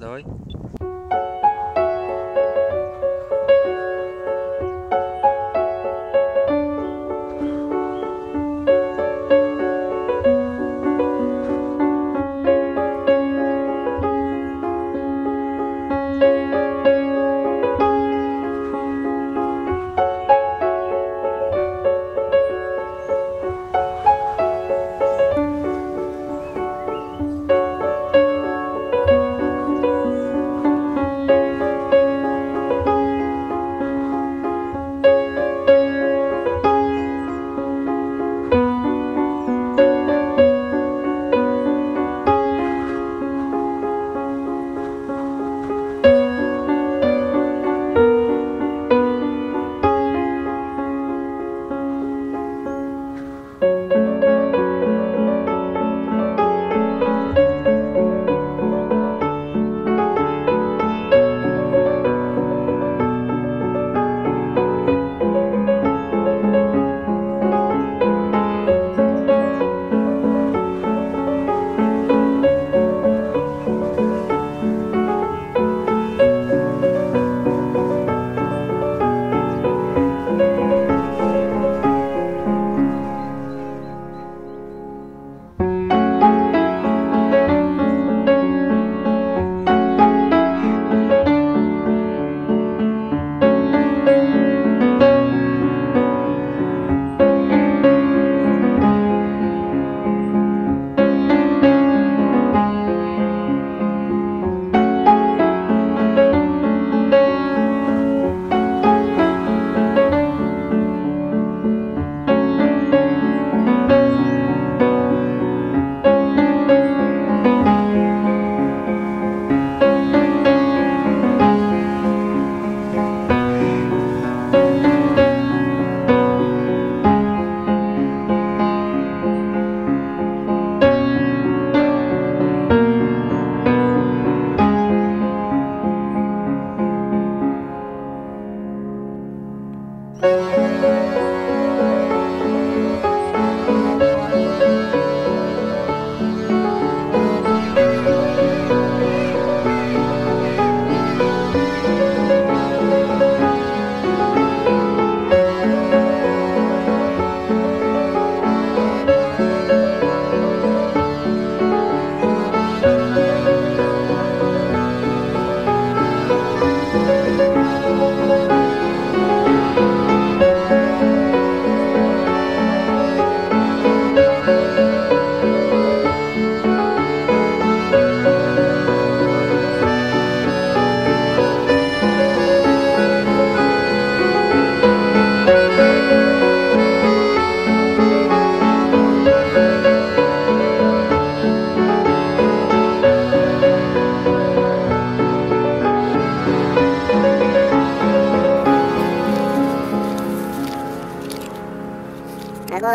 rồi.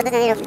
的内容